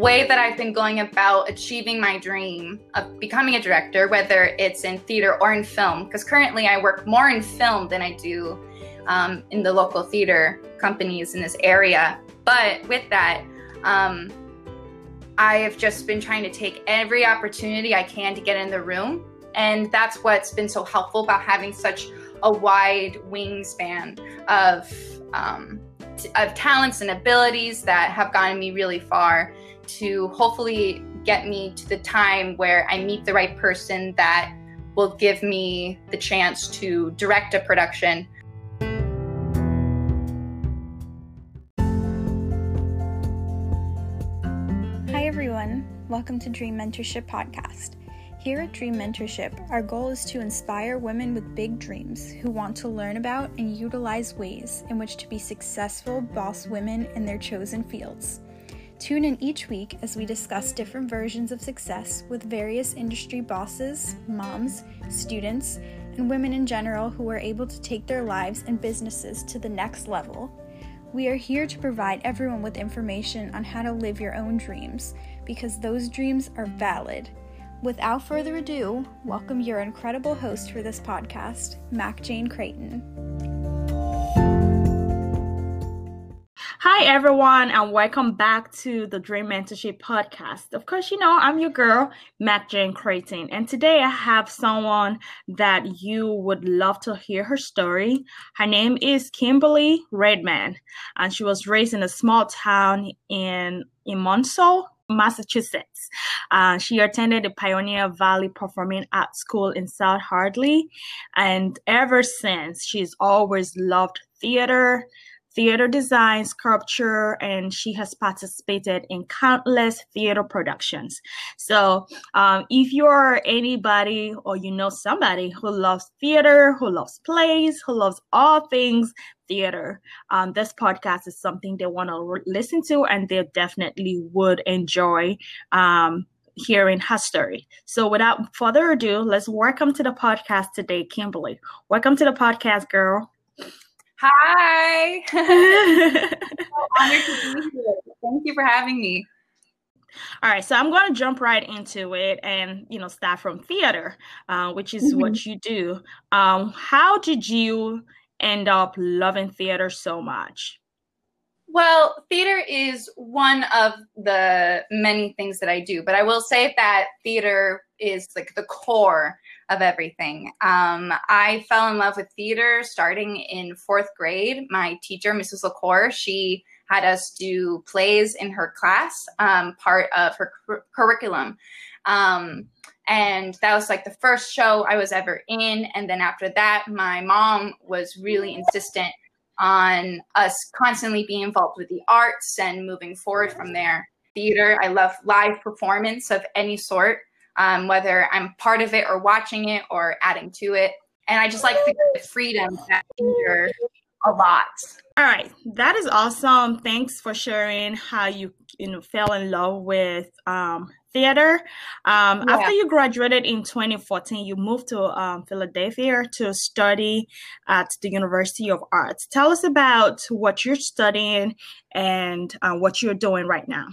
way that I've been going about achieving my dream of becoming a director, whether it's in theater or in film, because currently I work more in film than I do um, in the local theater companies in this area. But with that, um, I have just been trying to take every opportunity I can to get in the room. And that's what's been so helpful about having such a wide wingspan of um, of talents and abilities that have gotten me really far to hopefully get me to the time where I meet the right person that will give me the chance to direct a production. Hi, everyone. Welcome to Dream Mentorship Podcast. Here at Dream Mentorship, our goal is to inspire women with big dreams who want to learn about and utilize ways in which to be successful boss women in their chosen fields. Tune in each week as we discuss different versions of success with various industry bosses, moms, students, and women in general who are able to take their lives and businesses to the next level. We are here to provide everyone with information on how to live your own dreams because those dreams are valid Without further ado, welcome your incredible host for this podcast, Mac Jane Creighton. Hi, everyone, and welcome back to the Dream Mentorship Podcast. Of course, you know, I'm your girl, Mac Jane Creighton, and today I have someone that you would love to hear her story. Her name is Kimberly Redman, and she was raised in a small town in, in Monson, Massachusetts. Uh, she attended the Pioneer Valley Performing Arts School in South Hadley, and ever since, she's always loved theater, theater design, sculpture, and she has participated in countless theater productions. So, um, if you're anybody or you know somebody who loves theater, who loves plays, who loves all things theater, um, this podcast is something they want to re- listen to and they definitely would enjoy. Um, hearing her story. So, without further ado, let's welcome to the podcast today, Kimberly. Welcome to the podcast, girl. Hi. honored to be here. Thank you for having me. All right, so I'm going to jump right into it and you know start from theater, uh, which is mm-hmm. what you do. Um, how did you end up loving theater so much? Well, theater is one of the many things that I do, but I will say that theater is like the core of everything. Um, I fell in love with theater starting in fourth grade. My teacher, Mrs. LaCour, she had us do plays in her class, um, part of her cur- curriculum. Um, and that was like the first show I was ever in. And then after that, my mom was really insistent on us constantly being involved with the arts and moving forward from there. Theater, I love live performance of any sort, um, whether I'm part of it or watching it or adding to it. And I just like the freedom that theater a lot. All right, that is awesome. Thanks for sharing how you you know fell in love with um, theater. Um, yeah. After you graduated in 2014, you moved to um, Philadelphia to study at the University of Arts. Tell us about what you're studying and uh, what you're doing right now.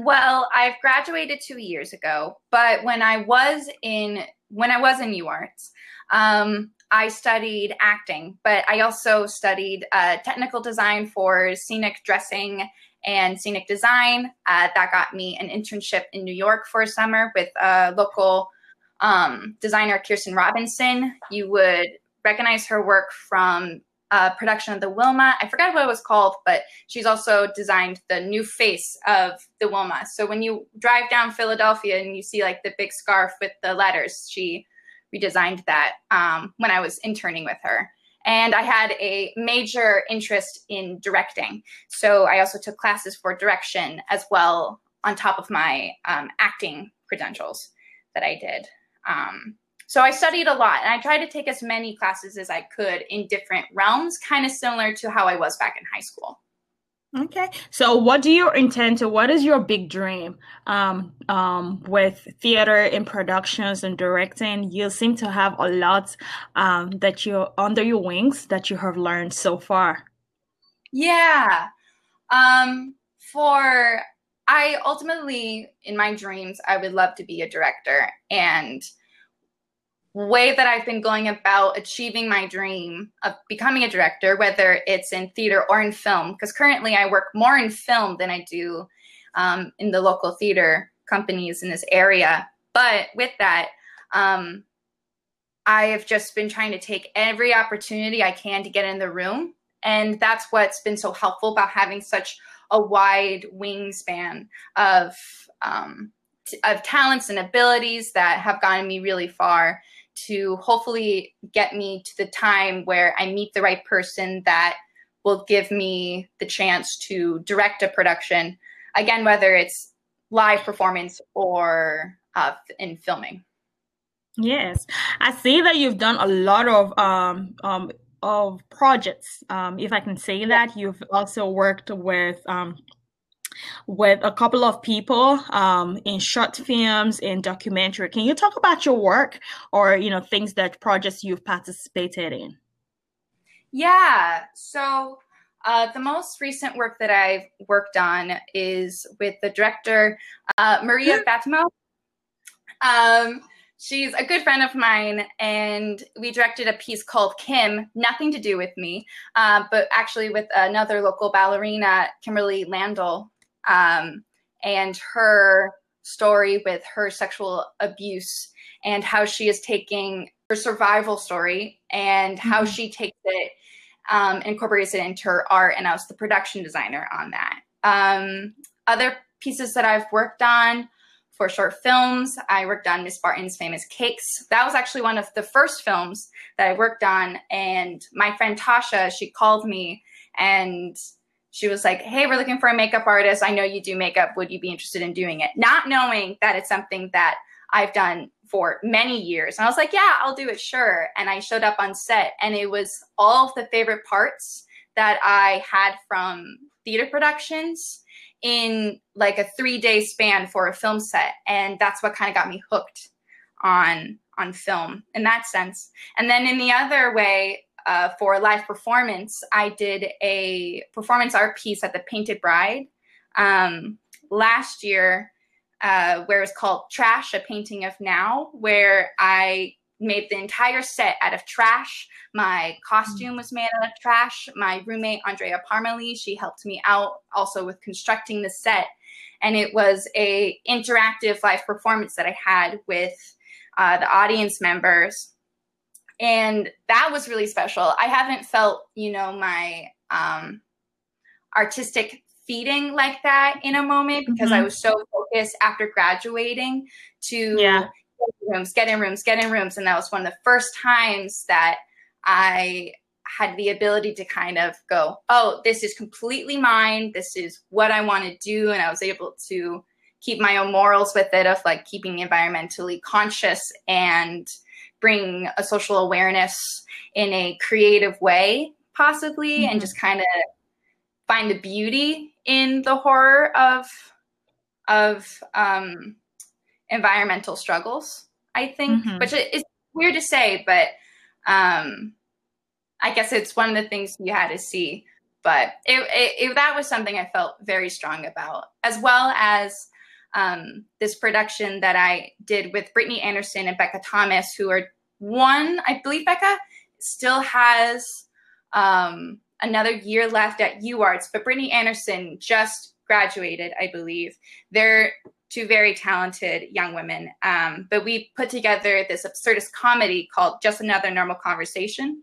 Well, I've graduated two years ago, but when I was in when I was in UArts, um, I studied acting, but I also studied uh, technical design for scenic dressing and scenic design. Uh, that got me an internship in New York for a summer with a local um, designer, Kirsten Robinson. You would recognize her work from a production of the Wilma. I forgot what it was called, but she's also designed the new face of the Wilma. So when you drive down Philadelphia and you see like the big scarf with the letters, she redesigned that um, when I was interning with her. And I had a major interest in directing. So I also took classes for direction as well on top of my um, acting credentials that I did. Um, so I studied a lot and I tried to take as many classes as I could in different realms, kind of similar to how I was back in high school. Okay. So what do you intend to what is your big dream um um with theater and productions and directing? You seem to have a lot um that you under your wings that you have learned so far. Yeah. Um for I ultimately, in my dreams, I would love to be a director. And way that I've been going about achieving my dream of becoming a director, whether it's in theater or in film, because currently I work more in film than I do um, in the local theater companies in this area. But with that, um, I have just been trying to take every opportunity I can to get in the room. And that's what's been so helpful about having such a wide wingspan of um, of talents and abilities that have gotten me really far to hopefully get me to the time where I meet the right person that will give me the chance to direct a production. Again, whether it's live performance or uh, in filming. Yes, I see that you've done a lot of um, um, of projects. Um, if I can say that, you've also worked with um, with a couple of people um, in short films, in documentary. Can you talk about your work or you know things that projects you've participated in? Yeah. So uh, the most recent work that I've worked on is with the director uh, Maria Batimo. Um, she's a good friend of mine, and we directed a piece called Kim, nothing to do with me, uh, but actually with another local ballerina, Kimberly Landel, um, and her story with her sexual abuse and how she is taking her survival story and how mm-hmm. she takes it um, incorporates it into her art and i was the production designer on that um, other pieces that i've worked on for short films i worked on miss barton's famous cakes that was actually one of the first films that i worked on and my friend tasha she called me and she was like, Hey, we're looking for a makeup artist. I know you do makeup. Would you be interested in doing it? Not knowing that it's something that I've done for many years. And I was like, Yeah, I'll do it, sure. And I showed up on set, and it was all of the favorite parts that I had from theater productions in like a three day span for a film set. And that's what kind of got me hooked on on film in that sense. And then in the other way, uh, for live performance, I did a performance art piece at the Painted Bride um, last year, uh, where it's called Trash, a painting of now, where I made the entire set out of trash. My costume was made out of trash. My roommate, Andrea Parmali, she helped me out also with constructing the set. And it was a interactive live performance that I had with uh, the audience members and that was really special. I haven't felt, you know, my um, artistic feeding like that in a moment because mm-hmm. I was so focused after graduating to yeah. get in rooms, get in rooms, get in rooms, and that was one of the first times that I had the ability to kind of go, oh, this is completely mine. This is what I want to do, and I was able to keep my own morals with it of like keeping environmentally conscious and bring a social awareness in a creative way, possibly, mm-hmm. and just kind of find the beauty in the horror of of um, environmental struggles. I think, mm-hmm. which is weird to say, but um, I guess it's one of the things you had to see. But it, it, it, that was something I felt very strong about, as well as um, this production that I did with Brittany Anderson and Becca Thomas, who are one, I believe Becca still has um, another year left at UArts, but Brittany Anderson just graduated, I believe. They're two very talented young women. Um, but we put together this absurdist comedy called Just Another Normal Conversation.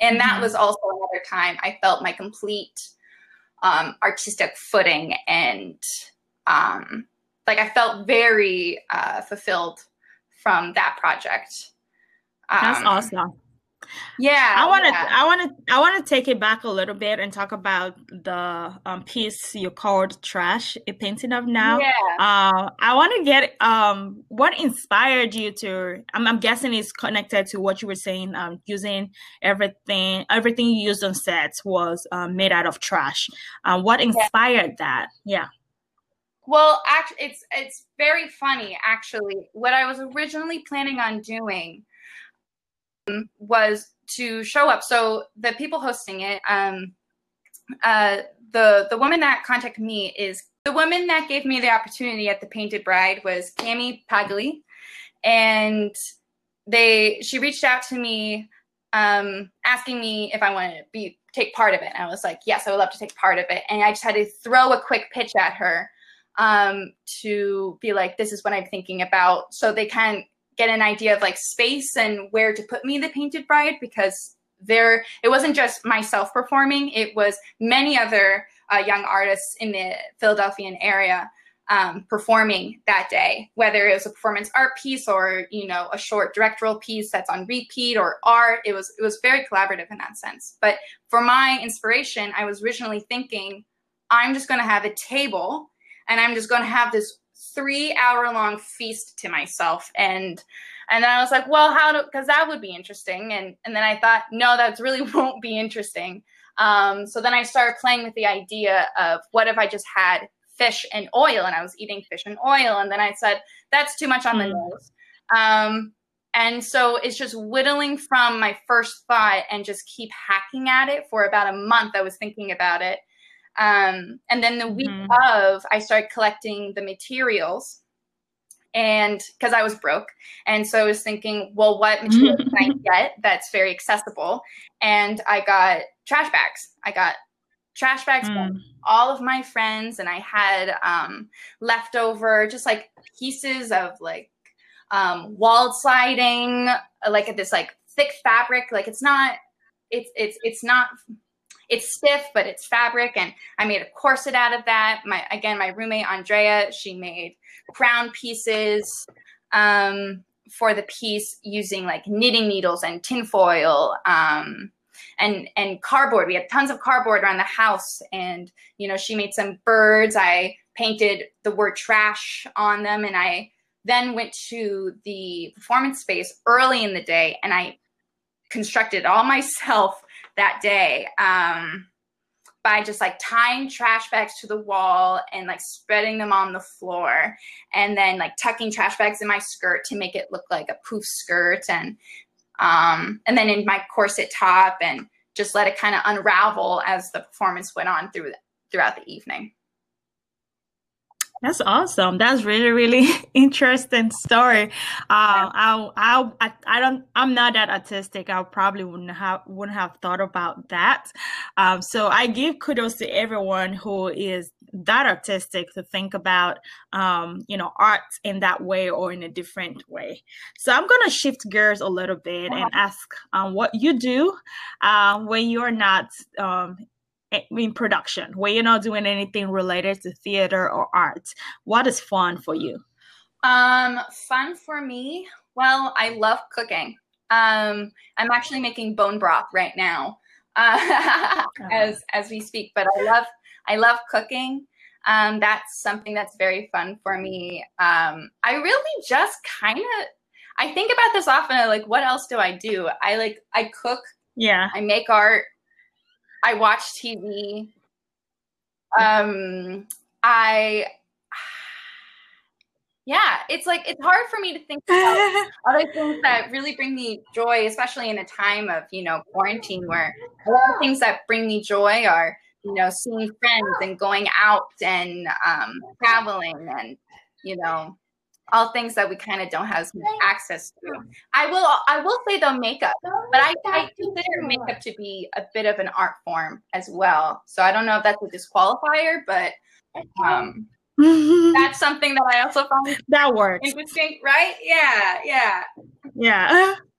And that mm-hmm. was also another time I felt my complete um, artistic footing and um, like I felt very uh, fulfilled from that project. That's um, awesome. Yeah, I want to, yeah. I want to, I want to take it back a little bit and talk about the um, piece you called "Trash," a painting of now. Yeah. Uh, I want to get um, what inspired you to. I'm, I'm, guessing it's connected to what you were saying. Um, using everything, everything you used on sets was um, made out of trash. Um, what inspired yeah. that? Yeah. Well, actually, it's it's very funny. Actually, what I was originally planning on doing was to show up. So the people hosting it, um, uh, the the woman that contacted me is the woman that gave me the opportunity at the Painted Bride was Cami Pagli, and they she reached out to me um, asking me if I wanted to be take part of it. And I was like, yes, I would love to take part of it. And I just had to throw a quick pitch at her um, to be like, this is what I'm thinking about, so they can get an idea of like space and where to put me the Painted Bride because there it wasn't just myself performing; it was many other uh, young artists in the Philadelphian area um, performing that day, whether it was a performance art piece or you know a short directorial piece that's on repeat or art. It was it was very collaborative in that sense. But for my inspiration, I was originally thinking I'm just going to have a table and I'm just going to have this three hour long feast to myself and and then I was like, well, how do because that would be interesting. And and then I thought, no, that really won't be interesting. Um, so then I started playing with the idea of what if I just had fish and oil and I was eating fish and oil. And then I said, that's too much on the hmm. nose. Um, and so it's just whittling from my first thought and just keep hacking at it for about a month. I was thinking about it. Um, and then the week mm-hmm. of, I started collecting the materials and because I was broke. And so I was thinking, well, what material can I get that's very accessible? And I got trash bags. I got trash bags mm. from all of my friends, and I had um, leftover just like pieces of like um, wall sliding, like this like thick fabric. Like it's not, it's it's it's not it's stiff, but it's fabric. And I made a corset out of that. My again, my roommate Andrea, she made crown pieces um, for the piece using like knitting needles and tinfoil. Um, and and cardboard. We had tons of cardboard around the house, and you know she made some birds. I painted the word trash on them, and I then went to the performance space early in the day, and I constructed all myself that day um, by just like tying trash bags to the wall and like spreading them on the floor and then like tucking trash bags in my skirt to make it look like a poof skirt and um, and then in my corset top and just let it kind of unravel as the performance went on through throughout the evening. That's awesome. That's really, really interesting story. Um, I, I, I don't, I'm not that artistic. I probably wouldn't have, wouldn't have thought about that. Um, so I give kudos to everyone who is that artistic to think about, um, you know, art in that way or in a different way. So I'm going to shift gears a little bit and ask um, what you do uh, when you're not um, in production where you're not doing anything related to theater or art what is fun for you? Um fun for me well i love cooking. Um i'm actually making bone broth right now uh, as as we speak but i love i love cooking. Um that's something that's very fun for me. Um i really just kind of i think about this often like what else do i do? I like i cook. Yeah. I make art I watch TV. Um, I yeah, it's like it's hard for me to think about other things that really bring me joy, especially in a time of you know quarantine, where a lot of things that bring me joy are you know seeing friends and going out and um, traveling and you know all things that we kind of don't have access to. I will I will say though makeup, but I, I consider makeup to be a bit of an art form as well. So I don't know if that's a disqualifier, but um that's something that I also find that works interesting, right? Yeah, yeah, yeah.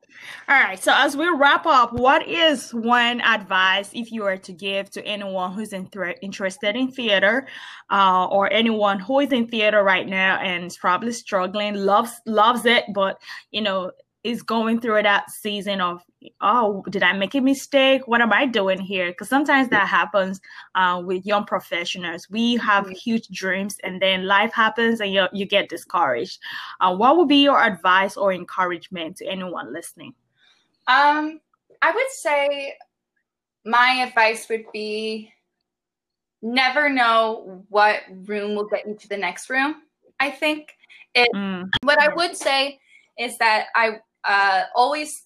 All right. So as we wrap up, what is one advice if you were to give to anyone who's in th- interested in theater, uh, or anyone who is in theater right now and is probably struggling, loves loves it, but you know is going through that season of oh did i make a mistake what am i doing here because sometimes that happens uh, with young professionals we have mm-hmm. huge dreams and then life happens and you, you get discouraged uh, what would be your advice or encouragement to anyone listening um, I would say my advice would be never know what room will get you to the next room. I think it. Mm. What I would say is that I uh, always,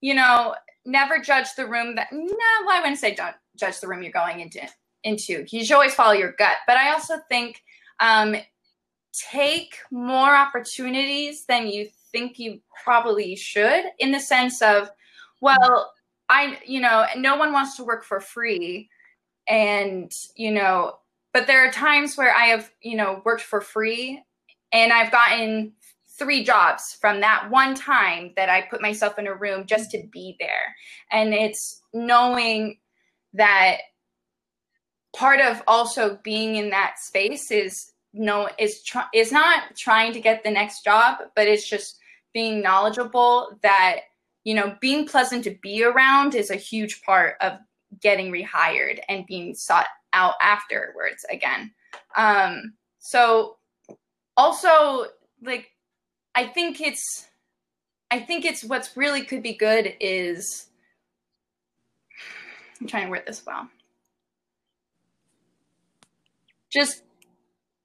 you know, never judge the room that. No, well, I wouldn't say don't judge the room you're going into into. You should always follow your gut. But I also think um, take more opportunities than you think you probably should in the sense of, well, I, you know, no one wants to work for free. And, you know, but there are times where I have, you know, worked for free and I've gotten three jobs from that one time that I put myself in a room just to be there. And it's knowing that part of also being in that space is no is tr- is not trying to get the next job, but it's just being knowledgeable that you know being pleasant to be around is a huge part of getting rehired and being sought out afterwards again. Um, so also like I think it's I think it's what's really could be good is I'm trying to word this well. Just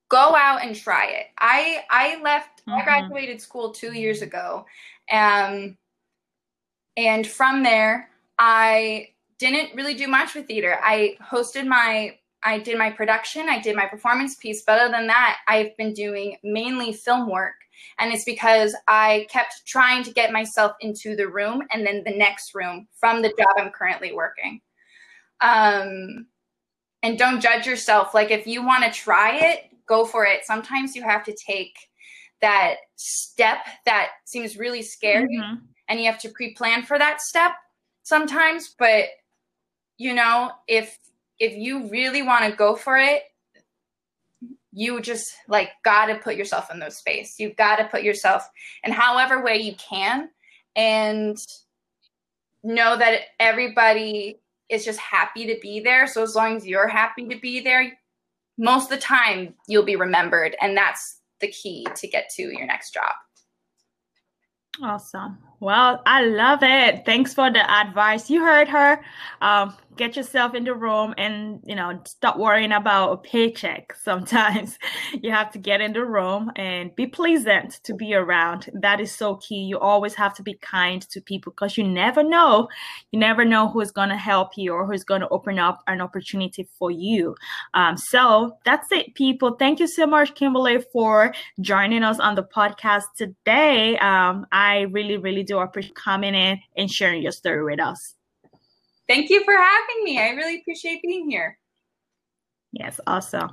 go out and try it. I I left mm-hmm. I graduated school 2 years ago. Um and from there I didn't really do much with theater. I hosted my I did my production, I did my performance piece, but other than that, I've been doing mainly film work. And it's because I kept trying to get myself into the room and then the next room from the job I'm currently working. Um, and don't judge yourself. Like if you want to try it, go for it. Sometimes you have to take that step that seems really scary mm-hmm. and you have to pre-plan for that step sometimes, but you know, if if you really want to go for it, you just like got to put yourself in those space. You've got to put yourself in however way you can and know that everybody is just happy to be there. So as long as you're happy to be there, most of the time you'll be remembered and that's the key to get to your next job. Awesome. Well, I love it. Thanks for the advice. You heard her. Um, get yourself in the room and you know stop worrying about a paycheck sometimes. You have to get in the room and be pleasant to be around. That is so key. You always have to be kind to people because you never know. You never know who's going to help you or who's going to open up an opportunity for you. Um, so that's it people. Thank you so much kimberly for joining us on the podcast today. Um, i really really do appreciate coming in and sharing your story with us Thank you for having me. I really appreciate being here. Yes, awesome.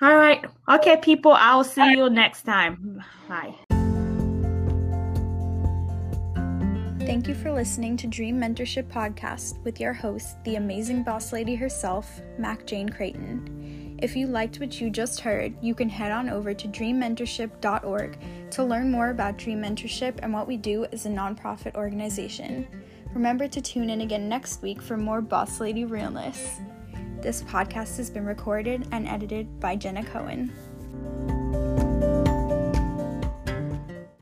All right. Okay, people, I'll see you next time. Bye. Thank you for listening to Dream Mentorship Podcast with your host, the amazing boss lady herself, Mac Jane Creighton. If you liked what you just heard, you can head on over to dreammentorship.org to learn more about Dream Mentorship and what we do as a nonprofit organization. Remember to tune in again next week for more Boss Lady Realness. This podcast has been recorded and edited by Jenna Cohen.